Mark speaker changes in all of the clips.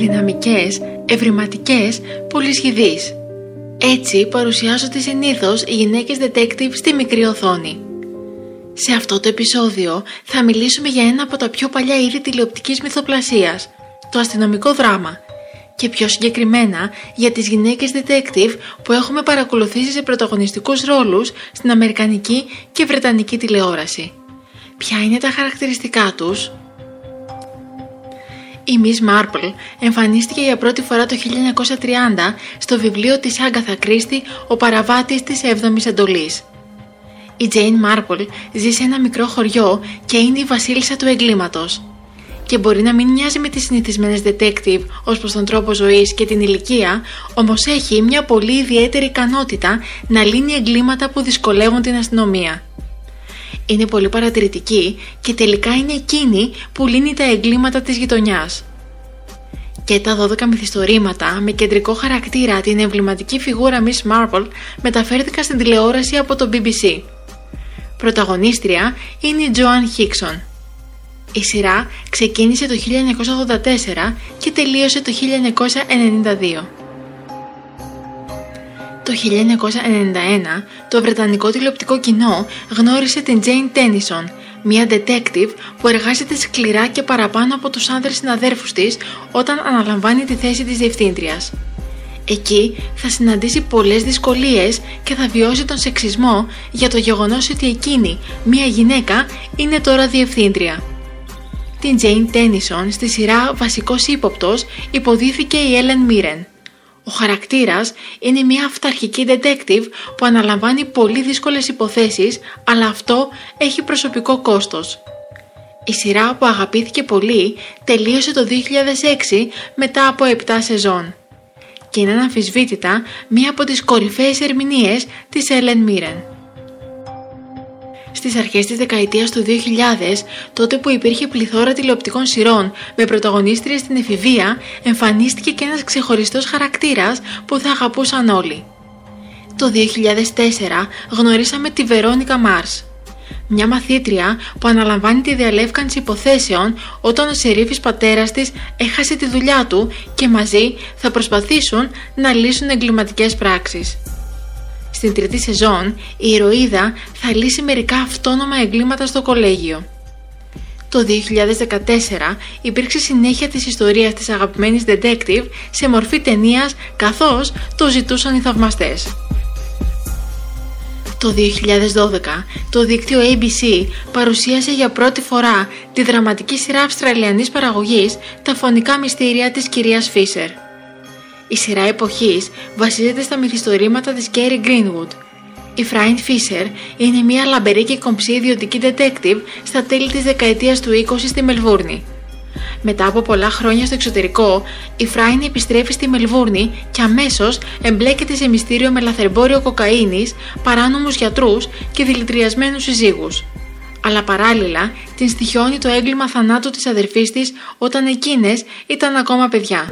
Speaker 1: Δυναμικές, ευρηματικές, πολυσχηδείς. Έτσι παρουσιάζονται συνήθως οι γυναίκες detective στη μικρή οθόνη. Σε αυτό το επεισόδιο θα μιλήσουμε για ένα από τα πιο παλιά είδη τηλεοπτικής μυθοπλασίας, το αστυνομικό δράμα και πιο συγκεκριμένα για τις γυναίκες detective που έχουμε παρακολουθήσει σε πρωταγωνιστικούς ρόλους στην Αμερικανική και Βρετανική τηλεόραση. Ποια είναι τα χαρακτηριστικά τους; Η Miss Marple εμφανίστηκε για πρώτη φορά το 1930 στο βιβλίο της Άγκαθα Κρίστη «Ο παραβάτης της 7ης εντολής». Η Jane Marple ζει σε ένα μικρό χωριό και είναι η βασίλισσα του εγκλήματος. Και μπορεί να μην μοιάζει με τις συνηθισμένες detective ως προς τον τρόπο ζωής και την ηλικία, όμως έχει μια πολύ ιδιαίτερη ικανότητα να λύνει εγκλήματα που δυσκολεύουν την αστυνομία. Είναι πολύ παρατηρητική και τελικά είναι εκείνη που λύνει τα εγκλήματα της γειτονιάς. Και τα 12 μυθιστορήματα με κεντρικό χαρακτήρα την εμβληματική φιγούρα Miss Marple μεταφέρθηκαν στην τηλεόραση από το BBC. Πρωταγωνίστρια είναι η Joan Hickson. Η σειρά ξεκίνησε το 1984 και τελείωσε το 1992. Το 1991 το βρετανικό τηλεοπτικό κοινό γνώρισε την Jane Tennyson, μια detective που εργάζεται σκληρά και παραπάνω από τους άνδρες συναδέρφους της όταν αναλαμβάνει τη θέση της διευθύντριας. Εκεί θα συναντήσει πολλές δυσκολίες και θα βιώσει τον σεξισμό για το γεγονός ότι εκείνη, μια γυναίκα, είναι τώρα διευθύντρια. Την Jane Tennyson στη σειρά βασικός ύποπτος υποδίθηκε η Ellen Mirren. Ο χαρακτήρας είναι μια αυταρχική detective που αναλαμβάνει πολύ δύσκολες υποθέσεις αλλά αυτό έχει προσωπικό κόστος. Η σειρά που αγαπήθηκε πολύ τελείωσε το 2006 μετά από 7 σεζόν και είναι αναμφισβήτητα μία από τις κορυφαίες ερμηνείες της Ellen Mirren. Στις αρχές της δεκαετίας του 2000, τότε που υπήρχε πληθώρα τηλεοπτικών σειρών με πρωταγωνίστρια στην εφηβεία, εμφανίστηκε και ένας ξεχωριστός χαρακτήρας που θα αγαπούσαν όλοι. Το 2004 γνωρίσαμε τη Βερόνικα Μάρς. Μια μαθήτρια που αναλαμβάνει τη διαλεύκανση υποθέσεων όταν ο σερίφης πατέρας της έχασε τη δουλειά του και μαζί θα προσπαθήσουν να λύσουν εγκληματικές πράξεις. Στην τρίτη σεζόν, η ηρωίδα θα λύσει μερικά αυτόνομα εγκλήματα στο κολέγιο. Το 2014 υπήρξε συνέχεια της ιστορίας της αγαπημένης detective σε μορφή ταινίας καθώς το ζητούσαν οι θαυμαστές. Το 2012 το δίκτυο ABC παρουσίασε για πρώτη φορά τη δραματική σειρά αυστραλιανής παραγωγής «Τα φωνικά μυστήρια της κυρίας Φίσερ». Η σειρά εποχής βασίζεται στα μυθιστορήματα της Κέρι Greenwood. Η Φράιν Φίσερ είναι μια λαμπερή και κομψή ιδιωτική detective στα τέλη της δεκαετίας του 20 στη Μελβούρνη. Μετά από πολλά χρόνια στο εξωτερικό, η Φράιν επιστρέφει στη Μελβούρνη και αμέσως εμπλέκεται σε μυστήριο με λαθρεμπόριο κοκαίνης, παράνομους γιατρούς και δηλητριασμένους συζύγους. Αλλά παράλληλα την στοιχιώνει το έγκλημα θανάτου της αδερφής της όταν εκείνες ήταν ακόμα παιδιά.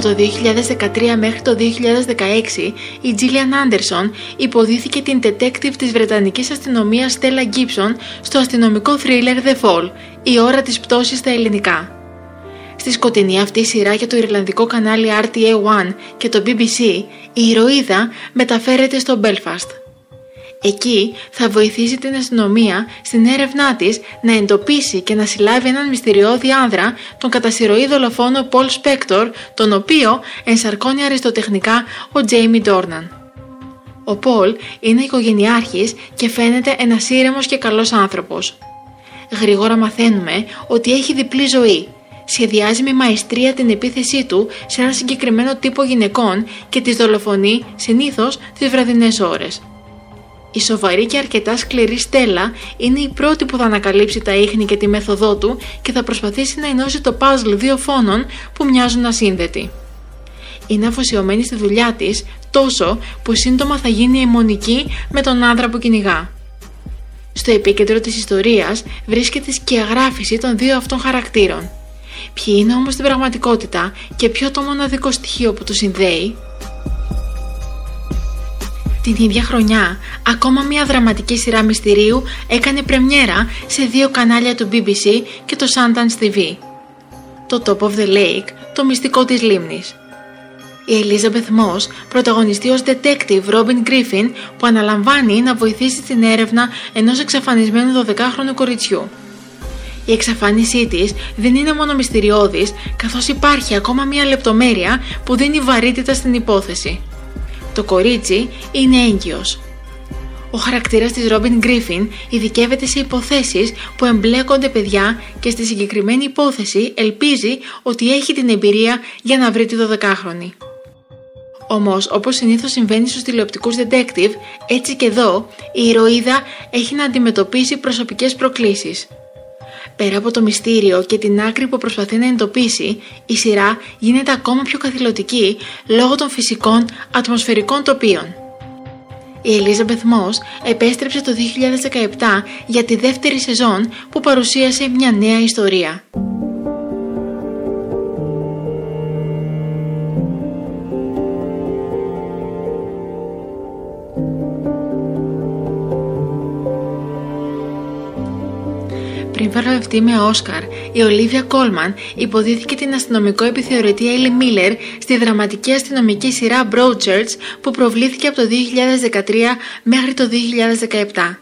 Speaker 1: Από το 2013 μέχρι το 2016, η Gillian Anderson υποδίθηκε την detective της Βρετανικής αστυνομίας Stella Gibson στο αστυνομικό thriller The Fall, η ώρα της πτώσης στα ελληνικά. Στη σκοτεινή αυτή σειρά για το Ιρλανδικό κανάλι RTA1 και το BBC, η ηρωίδα μεταφέρεται στο Belfast. Εκεί θα βοηθήσει την αστυνομία στην έρευνά της να εντοπίσει και να συλλάβει έναν μυστηριώδη άνδρα, τον κατασυρωή δολοφόνο Paul Spector, τον οποίο ενσαρκώνει αριστοτεχνικά ο Jamie Dornan. Ο Πολ είναι οικογενειάρχης και φαίνεται ένας ήρεμος και καλός άνθρωπος. Γρήγορα μαθαίνουμε ότι έχει διπλή ζωή. Σχεδιάζει με μαεστρία την επίθεσή του σε ένα συγκεκριμένο τύπο γυναικών και τις δολοφονεί συνήθως τις βραδινές ώρες. Η σοβαρή και αρκετά σκληρή Στέλλα είναι η πρώτη που θα ανακαλύψει τα ίχνη και τη μέθοδό του και θα προσπαθήσει να ενώσει το puzzle δύο φόνων που μοιάζουν ασύνδετοι. Είναι αφοσιωμένη στη δουλειά της τόσο που σύντομα θα γίνει αιμονική με τον άντρα που κυνηγά. Στο επίκεντρο της ιστορίας βρίσκεται η σκιαγράφηση των δύο αυτών χαρακτήρων. Ποιοι είναι όμως στην πραγματικότητα και ποιο το μοναδικό στοιχείο που τους συνδέει; Την ίδια χρονιά, ακόμα μια δραματική σειρά μυστηρίου έκανε πρεμιέρα σε δύο κανάλια του BBC και το Sundance TV. Το Top of the Lake, το μυστικό της λίμνης. Η Elizabeth Moss πρωταγωνιστεί ως detective Robin Griffin που αναλαμβάνει να βοηθήσει την έρευνα ενός εξαφανισμένου 12χρονου κοριτσιού. Η εξαφάνισή της δεν είναι μόνο μυστηριώδης καθώς υπάρχει ακόμα μια λεπτομέρεια που δίνει βαρύτητα στην υπόθεση. Το κορίτσι είναι έγκυος. Ο χαρακτήρας της Ρόμπιν Γκρίφιν ειδικεύεται σε υποθέσεις που εμπλέκονται παιδιά και στη συγκεκριμένη υπόθεση ελπίζει ότι έχει την εμπειρία για να βρει τη 12χρονη. Όμως, όπως συνήθως συμβαίνει στους τηλεοπτικούς detective, έτσι και εδώ η ηρωίδα έχει να αντιμετωπίσει προσωπικές προκλήσεις. Πέρα από το μυστήριο και την άκρη που προσπαθεί να εντοπίσει, η σειρά γίνεται ακόμα πιο καθηλωτική λόγω των φυσικών ατμοσφαιρικών τοπίων. Η Elizabeth Moss επέστρεψε το 2017 για τη δεύτερη σεζόν που παρουσίασε μια νέα ιστορία. Πριν βραβευτεί με Όσκαρ, η Ολίβια Κόλμαν υποδίθηκε την αστυνομικό επιθεωρητή Έλλη Μίλλερ στη δραματική αστυνομική σειρά Broadchurch που προβλήθηκε από το 2013 μέχρι το 2017.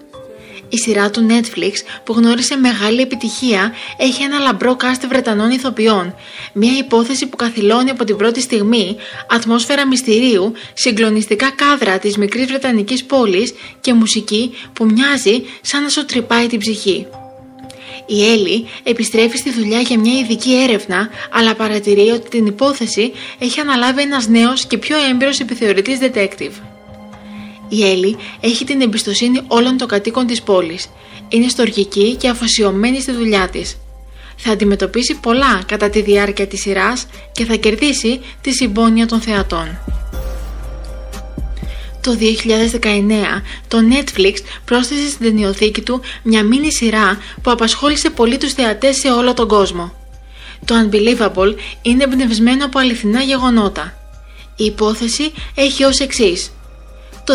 Speaker 1: Η σειρά του Netflix που γνώρισε μεγάλη επιτυχία έχει ένα λαμπρό κάστη Βρετανών ηθοποιών, μια υπόθεση που καθυλώνει από την πρώτη στιγμή, ατμόσφαιρα μυστηρίου, συγκλονιστικά κάδρα της μικρής Βρετανικής πόλης και μουσική που μοιάζει σαν να σου τρυπάει την ψυχή. Η Έλλη επιστρέφει στη δουλειά για μια ειδική έρευνα, αλλά παρατηρεί ότι την υπόθεση έχει αναλάβει ένας νέος και πιο έμπειρος επιθεωρητής detective. Η Έλλη έχει την εμπιστοσύνη όλων των κατοίκων της πόλης. Είναι στοργική και αφοσιωμένη στη δουλειά της. Θα αντιμετωπίσει πολλά κατά τη διάρκεια της σειράς και θα κερδίσει τη συμπόνια των θεατών. Το 2019 το Netflix πρόσθεσε στην ταινιοθήκη του μια μίνι σειρά που απασχόλησε πολύ τους θεατές σε όλο τον κόσμο. Το Unbelievable είναι εμπνευσμένο από αληθινά γεγονότα. Η υπόθεση έχει ως εξής. Το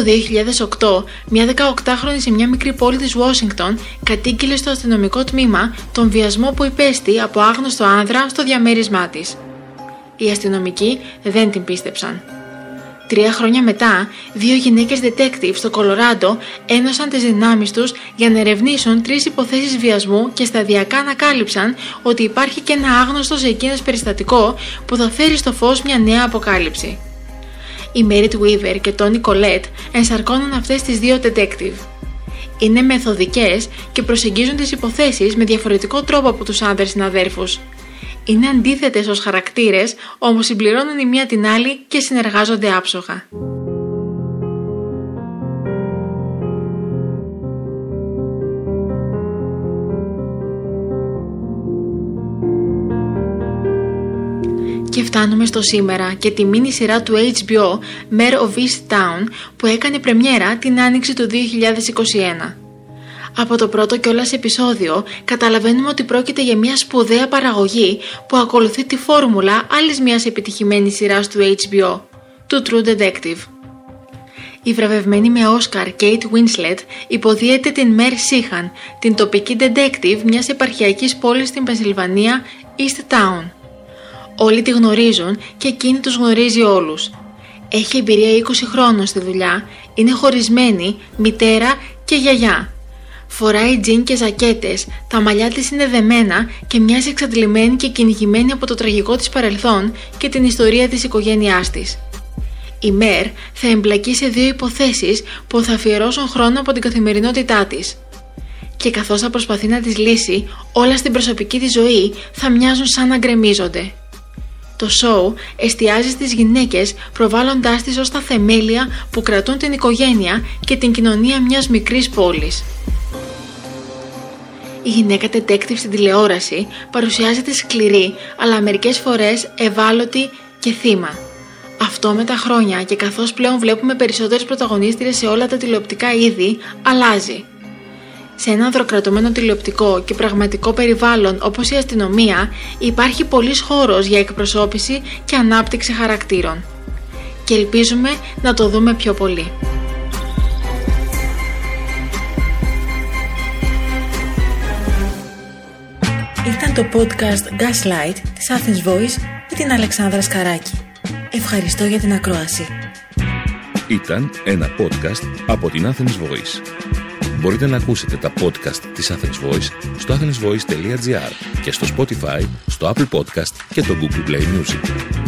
Speaker 1: 2008, μια 18χρονη σε μια μικρή πόλη της Washington κατήγγειλε στο αστυνομικό τμήμα τον βιασμό που υπέστη από άγνωστο άνδρα στο διαμέρισμά της. Οι αστυνομικοί δεν την πίστεψαν. Τρία χρόνια μετά, δύο γυναίκες detective στο Κολοράντο ένωσαν τις δυνάμεις τους για να ερευνήσουν τρεις υποθέσεις βιασμού και σταδιακά ανακάλυψαν ότι υπάρχει και ένα άγνωστο σε εκείνες περιστατικό που θα φέρει στο φως μια νέα αποκάλυψη. Η Merit Weaver και Tony Collette ενσαρκώνουν αυτές τις δύο detective. Είναι μεθοδικές και προσεγγίζουν τις υποθέσεις με διαφορετικό τρόπο από τους άντρες συναδέρφους. Είναι αντίθετες ως χαρακτήρες, όμως συμπληρώνουν η μία την άλλη και συνεργάζονται άψογα. Και φτάνουμε στο σήμερα και τη μίνι σειρά του HBO Mare of East Town που έκανε πρεμιέρα την άνοιξη του 2021. Από το πρώτο κιόλας επεισόδιο καταλαβαίνουμε ότι πρόκειται για μια σπουδαία παραγωγή που ακολουθεί τη φόρμουλα άλλης μιας επιτυχημένης σειράς του HBO, του True Detective. Η βραβευμένη με Όσκαρ Kate Winslet υποδίεται την Μέρ Σίχαν, την τοπική detective μιας επαρχιακής πόλης στην Πενσιλβανία, East Town. Όλοι τη γνωρίζουν και εκείνη τους γνωρίζει όλους. Έχει εμπειρία 20 χρόνων στη δουλειά, είναι χωρισμένη, μητέρα και γιαγιά. Φοράει τζιν και ζακέτες, τα μαλλιά της είναι δεμένα και μοιάζει εξαντλημένη και κυνηγημένη από το τραγικό της παρελθόν και την ιστορία της οικογένειάς της. Η Μέρ θα εμπλακεί σε δύο υποθέσεις που θα αφιερώσουν χρόνο από την καθημερινότητά της. Και καθώς θα προσπαθεί να τις λύσει, όλα στην προσωπική της ζωή θα μοιάζουν σαν να γκρεμίζονται. Το σοου εστιάζει στις γυναίκες προβάλλοντάς τις ως τα θεμέλια που κρατούν την οικογένεια και την κοινωνία μιας μικρής πόλης. Η γυναίκα detective στην τηλεόραση παρουσιάζεται σκληρή αλλά μερικές φορές ευάλωτη και θύμα. Αυτό με τα χρόνια και καθώς πλέον βλέπουμε περισσότερες πρωταγωνίστριες σε όλα τα τηλεοπτικά είδη, αλλάζει. Σε ένα ανδροκρατωμένο τηλεοπτικό και πραγματικό περιβάλλον όπως η αστυνομία υπάρχει πολύς χώρος για εκπροσώπηση και ανάπτυξη χαρακτήρων. Και ελπίζουμε να το δούμε πιο πολύ. Ήταν το podcast Gaslight της Athens Voice με την Αλεξάνδρα Σκαράκη. Ευχαριστώ για την ακρόαση.
Speaker 2: Ήταν ένα podcast από την Athens Voice. Μπορείτε να ακούσετε τα podcast της Athens Voice στο athensvoice.gr και στο Spotify, στο Apple Podcast και το Google Play Music.